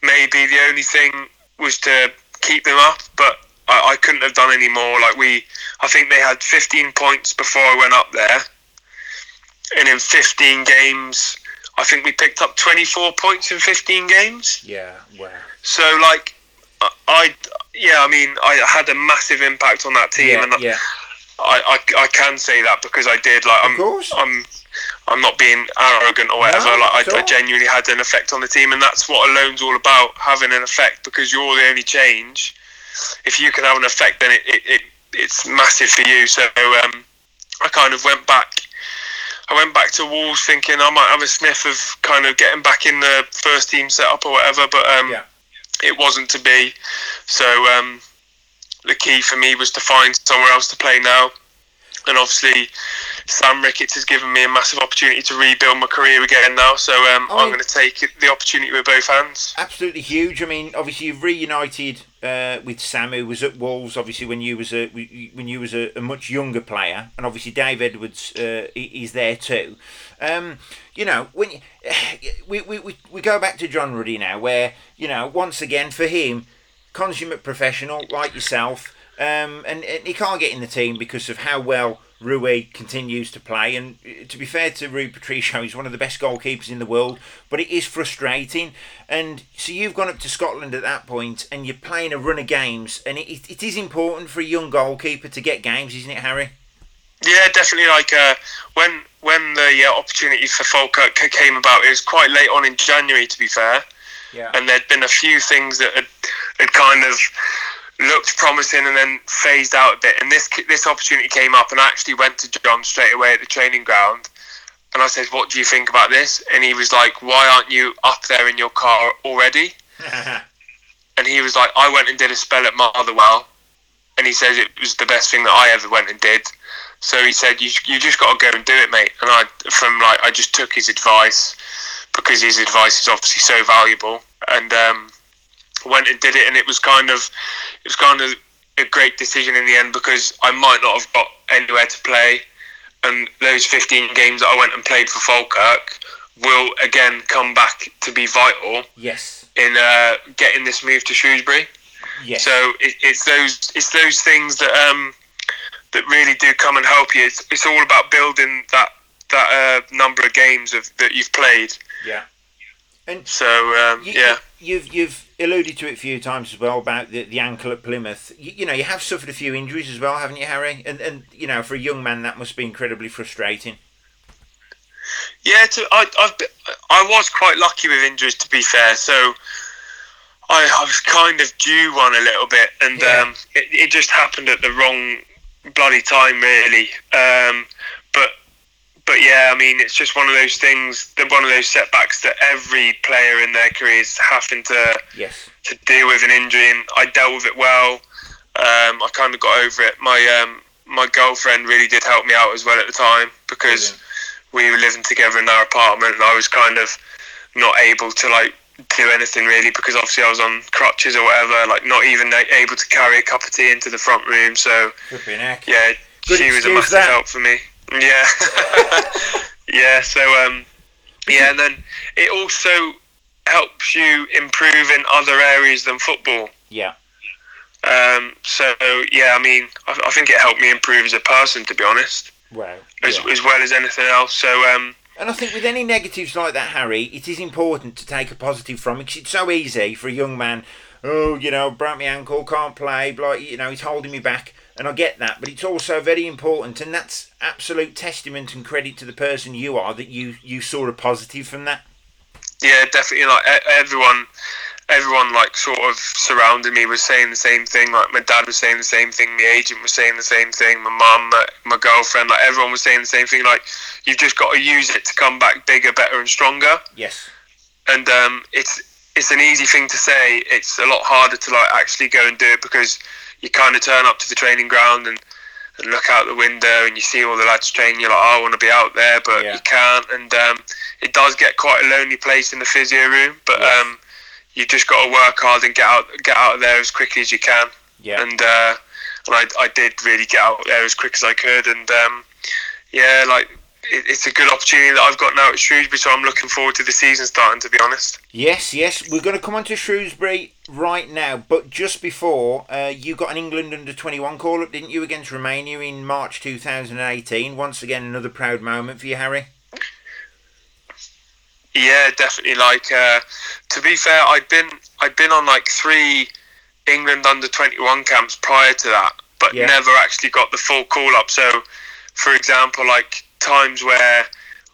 Maybe the only thing was to keep them up, but I, I couldn't have done any more. Like we, I think they had 15 points before I went up there, and in 15 games, I think we picked up 24 points in 15 games. Yeah, wow. So like, I, yeah, I mean, I had a massive impact on that team, yeah, and yeah. I, I, I can say that because I did. Like, I'm, of course. I'm, I'm not being arrogant or whatever. No, like I, I, genuinely had an effect on the team, and that's what a loan's all about: having an effect because you're the only change. If you can have an effect, then it, it, it it's massive for you. So um, I kind of went back. I went back to Wolves thinking I might have a sniff of kind of getting back in the first team setup or whatever, but um, yeah. it wasn't to be. So um, the key for me was to find somewhere else to play now, and obviously Sam Ricketts has given me a massive opportunity to rebuild my career again now. So um, I'm going to take the opportunity with both hands. Absolutely huge. I mean, obviously you've reunited uh, with Sam, who was at Wolves. Obviously when you was a when you was a, a much younger player, and obviously Dave Edwards uh, is there too. Um, you know, when you, we, we, we go back to John Ruddy now, where you know once again for him, consummate professional like yourself, um, and, and he can't get in the team because of how well Rui continues to play. And uh, to be fair to Rui Patricio, he's one of the best goalkeepers in the world, but it is frustrating. And so you've gone up to Scotland at that point and you're playing a run of games, and it, it is important for a young goalkeeper to get games, isn't it, Harry? Yeah, definitely. Like uh, when when the uh, opportunity for Falkirk came about, it was quite late on in January, to be fair. Yeah. And there'd been a few things that had, had kind of looked promising and then phased out a bit. And this this opportunity came up, and I actually went to John straight away at the training ground, and I said, "What do you think about this?" And he was like, "Why aren't you up there in your car already?" and he was like, "I went and did a spell at Motherwell." And he says it was the best thing that I ever went and did. So he said, "You you just got to go and do it, mate." And I from like I just took his advice because his advice is obviously so valuable, and um, went and did it, and it was kind of it was kind of a great decision in the end because I might not have got anywhere to play, and those 15 games that I went and played for Falkirk will again come back to be vital Yes. in uh, getting this move to Shrewsbury. Yes. So it, it's those it's those things that um that really do come and help you. It's, it's all about building that that uh, number of games of that you've played. yeah. And So um, You, yeah, You've you've alluded to it a few times as well about the, the ankle at Plymouth. You, you know, you have suffered a few injuries as well, haven't you, Harry? And and you know, for a young man, that must be incredibly frustrating. yeah. To, I I've been, I was quite lucky with injuries to be fair. So I, I was kind of due one a little bit, and Yeah. um, it, it just happened at the wrong bloody time, really. Um, but yeah, I mean, it's just one of those things, one of those setbacks that every player in their career is having to Yes. to deal with an injury, and I dealt with it well. Um, I kind of got over it. My um, my girlfriend really did help me out as well at the time because we were living together in our apartment, and I was kind of not able to like do anything really because obviously I was on crutches or whatever, like not even able to carry a cup of tea into the front room. So yeah, Good she was a massive that. help for me. Yeah, yeah. So um, yeah, and then it also helps you improve in other areas than football. Yeah. Um, so yeah, I mean, I, I think it helped me improve as a person, to be honest, Wow. as, as well as anything else. So um, And I think with any negatives like that, Harry, it is important to take a positive from it because it's so easy for a young man. Oh, you know, broke my ankle, can't play, blah, you know, he's holding me back, and I get that. But it's also very important, and that's absolute testament and credit to the person you are that you you saw a positive from that. yeah, definitely. Like everyone, everyone like sort of surrounding me was saying the same thing. Like my dad was saying the same thing. The agent was saying the same thing. My mum, my, my girlfriend, like everyone was saying the same thing. Like you've just got to use it to come back bigger, better, and stronger. Yes. and um, it's it's an easy thing to say. It's a lot harder to like actually go and do it because you kind of turn up to the training ground and, and look out the window and you see all the lads training. You're like, oh, I want to be out there, but Yeah. you can't. And um, it does get quite a lonely place in the physio room. But um, you just got to work hard and get out get out of there as quickly as you can. Yeah. And uh, and I, I did really get out there as quick as I could. And um, yeah, like it's a good opportunity that I've got now at Shrewsbury. So I'm looking forward to the season starting. To be honest. Yes, yes, we're going to come on to Shrewsbury right now, but just before, uh, you got an England under 21 call up, didn't you, against Romania in March 2018? Once again, another proud moment for you, Harry. Yeah, definitely. Like uh, to be fair, I'd been I'd been on like three England under twenty one camps prior to that, but Yeah. never actually got the full call up. So, for example, like times where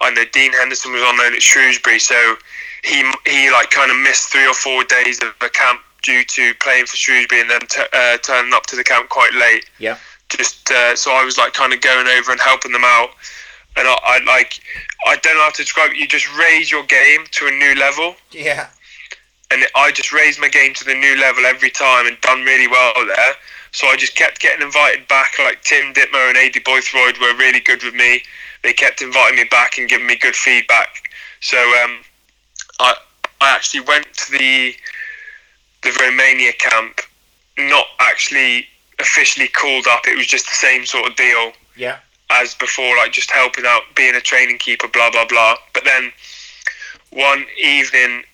I know Dean Henderson was on loan at Shrewsbury, so he he like kind of missed three or four days of a camp due to playing for Shrewsbury and then t- uh, turning up to the camp quite late Yeah. just uh, so I was like kind of going over and helping them out, and I, I like I don't know how to describe it. You just raise your game to a new level, Yeah. and I just raised my game to the new level every time and done really well there. So I just kept getting invited back. Like Tim Dittmer and Aidy Boothroyd were really good with me. They kept inviting me back and giving me good feedback. So um, I I actually went to the the Romania camp, not actually officially called up. It was just the same sort of deal Yeah. as before, like just helping out, being a training keeper, blah blah blah. But then one evening,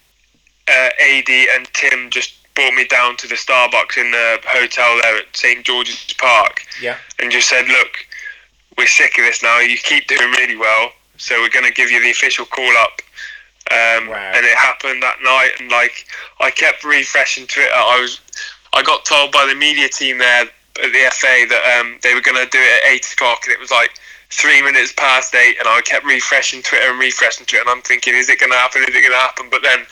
uh, Aidy and Tim just brought me down to the Starbucks in the hotel there at St George's Park Yeah. and just said, "Look, we're sick of this now. You keep doing really well, so we're going to give you the official call up. Um, Wow. And it happened that night, and like I kept refreshing Twitter. I was, I got told by the media team there at the FA that um, they were going to do it at eight o'clock, and it was like three minutes past eight, and I kept refreshing Twitter and refreshing Twitter, and I'm thinking, is it going to happen? Is it going to happen? But then,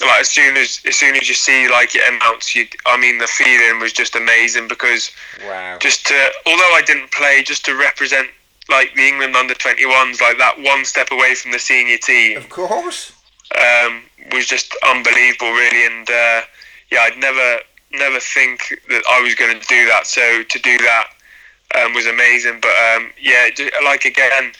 like as soon as as soon as you see like it announced, you, I mean, the feeling was just amazing because Wow. just to, although I didn't play, just to represent like the England under 21s, like that one step away from the senior team Of course. um, was just unbelievable, really. And uh, yeah, I'd never never think that I was going to do that. So to do that um, was amazing. But um, yeah, like again,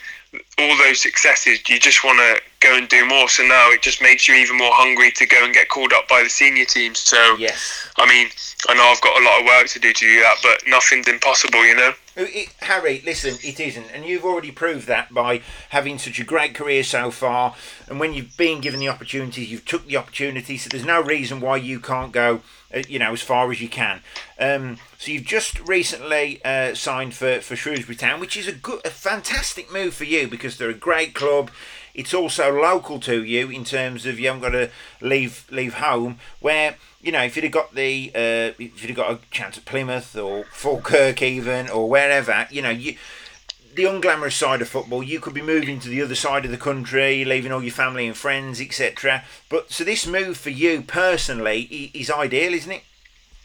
all those successes, you just want to go and do more. So now it just makes you even more hungry to go and get called up by the senior teams. So Yes. I mean, I know I've got a lot of work to do to do that, but nothing's impossible, you know. Uh, It, Harry, listen, it isn't, and you've already proved that by having such a great career so far. And when you've been given the opportunities, you've took the opportunity. So there's no reason why you can't go, uh, you know, as far as you can. Um, so you've just recently uh, signed for, for Shrewsbury Town, which is a good, a fantastic move for you because they're a great club. It's also local to you in terms of you haven't got to leave leave home. Where you know if you'd have got the uh, if you'd have got a chance at Plymouth or Falkirk even or wherever, you know you the unglamorous side of football, you could be moving to the other side of the country, leaving all your family and friends, etc. But so this move for you personally is ideal, isn't it?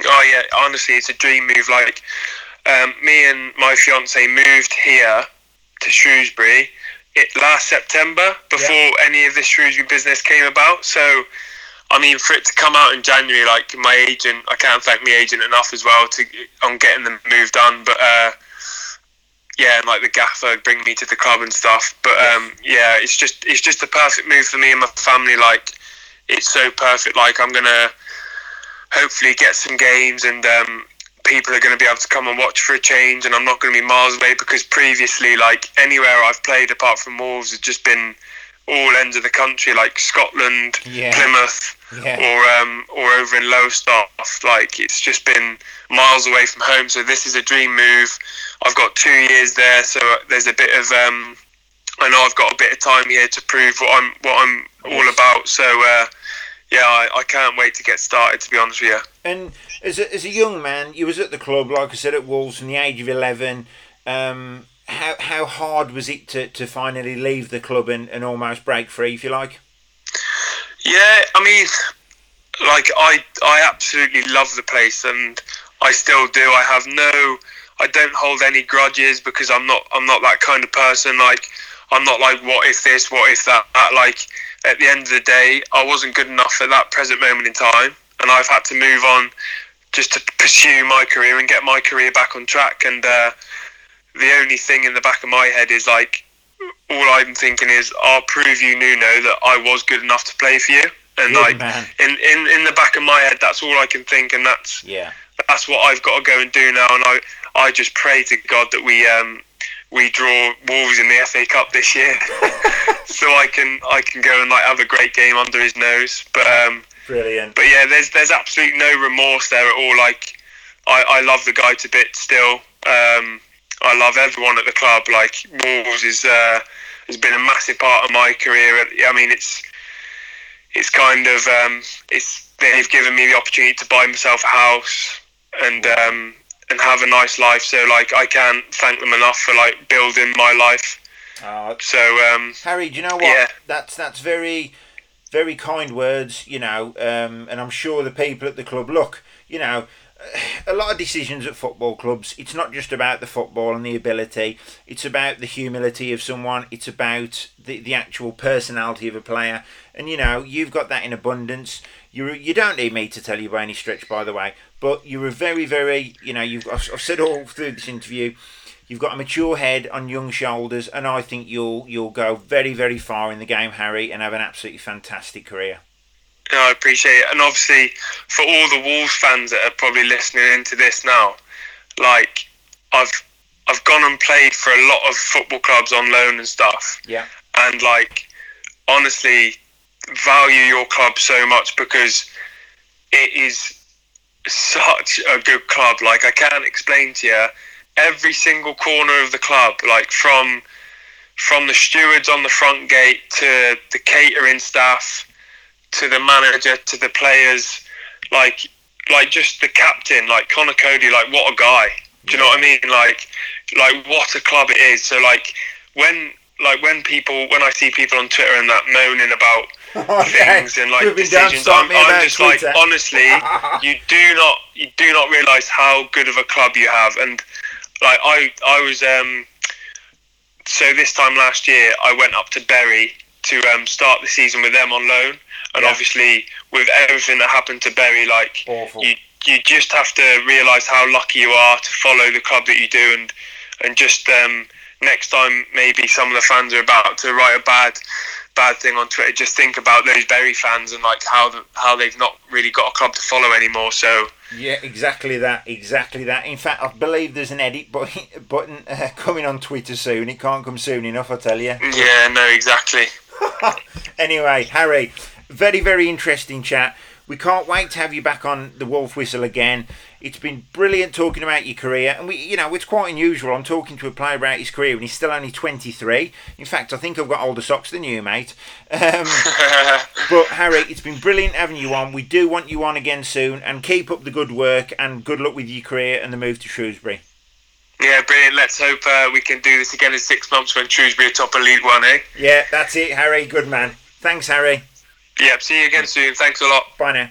Oh yeah, honestly, it's a dream move. Like um, me and my fiance moved here to Shrewsbury it last September before any of this Shrewsbury business came about. So, I mean, for it to come out in January, like my agent, I can't thank my agent enough as well to on getting the move done. But uh, yeah, and like the gaffer bring me to the club and stuff. But um, yeah, it's just it's just the perfect move for me and my family. Like it's so perfect. Like I'm gonna hopefully get some games and um, people are going to be able to come and watch for a change and I'm not going to be miles away because previously like anywhere I've played apart from Wolves has just been all ends of the country like Scotland, Yeah. Plymouth Yeah. or um, or over in Lowestoft. Like it's just been miles away from home. So this is a dream move. I've got two years there so there's a bit of um, I know I've got a bit of time here to prove what I'm what I'm all about. So uh, yeah I, I can't wait to get started to be honest with you And as a, as a young man, you was at the club, like I said, at Wolves from the age of 11. Um, how, how hard was it to, to finally leave the club and, and almost break free, if you like? Yeah, I mean, like I, I absolutely love the place, and I still do. I have no, I don't hold any grudges because I'm not, I'm not that kind of person. Like, I'm not like, what if this, what if that. Like, at the end of the day, I wasn't good enough at that present moment in time, and I've had to move on just to pursue my career and get my career back on track. And uh, the only thing in the back of my head is like, all I'm thinking is, I'll prove you, Nuno, that I was good enough to play for you. And Good like man. in, in in the back of my head, that's all I can think, and that's Yeah. that's what I've got to go and do now. And I I just pray to God that we um we draw Wolves in the FA Cup this year, so I can I can go and like have a great game under his nose. But um Brilliant. but yeah, there's there's absolutely no remorse there at all. Like I, I love the guy to bits still. Um, I love everyone at the club. Like Wolves is uh, has been a massive part of my career. I mean, it's it's kind of um, it's they've given me the opportunity to buy myself a house and um, and have a nice life. So like I can't thank them enough for like building my life. Uh, So um, Harry, do you know what? Yeah. That's that's very, very kind words. You know, um, and I'm sure the people at the club look. You know, a lot of decisions at football clubs. It's not just about the football and the ability. It's about the humility of someone. It's about the the actual personality of a player. And you know, you've got that in abundance. You you don't need me to tell you by any stretch, by the way. But you're a very very you know you've I've, I've said all through this interview. You've got a mature head on young shoulders, and I think you'll you'll go very very far in the game, Harry, and have an absolutely fantastic career. Yeah, I appreciate it. And obviously, for all the Wolves fans that are probably listening into this now, like I've I've gone and played for a lot of football clubs on loan and stuff, Yeah. and like honestly, value your club so much because it is such a good club. Like I can't explain to you every single corner of the club, like from from the stewards on the front gate to the catering staff to the manager to the players, like like just the captain, like Conor Coady, like what a guy. Do you know what I mean? Like like what a club it is. So like when like when people when I see people on Twitter and that moaning about Okay. things and like You've been down decisions, I'm, I'm just like honestly, you do not you do not realise how good of a club you have. And like I I was um so this time last year I went up to Bury to um, start the season with them on loan, and Yeah. obviously with everything that happened to Bury, like Awful. you you just have to realise how lucky you are to follow the club that you do, and and just um, next time maybe some of the fans are about to write a bad bad thing on Twitter, just think about those Bury fans and like how the, how they've not really got a club to follow anymore. So Yeah, exactly that, exactly that. In fact, I believe there's an edit button, uh, coming on Twitter soon. It can't come soon enough, I tell you. yeah, no, exactly. Anyway, Harry, very, very interesting chat. We can't wait to have you back on the Wolf Whistle again. It's been brilliant talking about your career, and we, you know, it's quite unusual. I'm talking to a player about his career, and he's still only 23. In fact, I think I've got older socks than you, mate. Um, but Harry, it's been brilliant having you on. We do want you on again soon, and keep up the good work and good luck with your career and the move to Shrewsbury. Yeah, brilliant. Let's hope uh, we can do this again in six months when Shrewsbury are top of League One, eh? Yeah, that's it, Harry. Good man. Thanks, Harry. Yep. See you again soon. Thanks a lot. Bye now.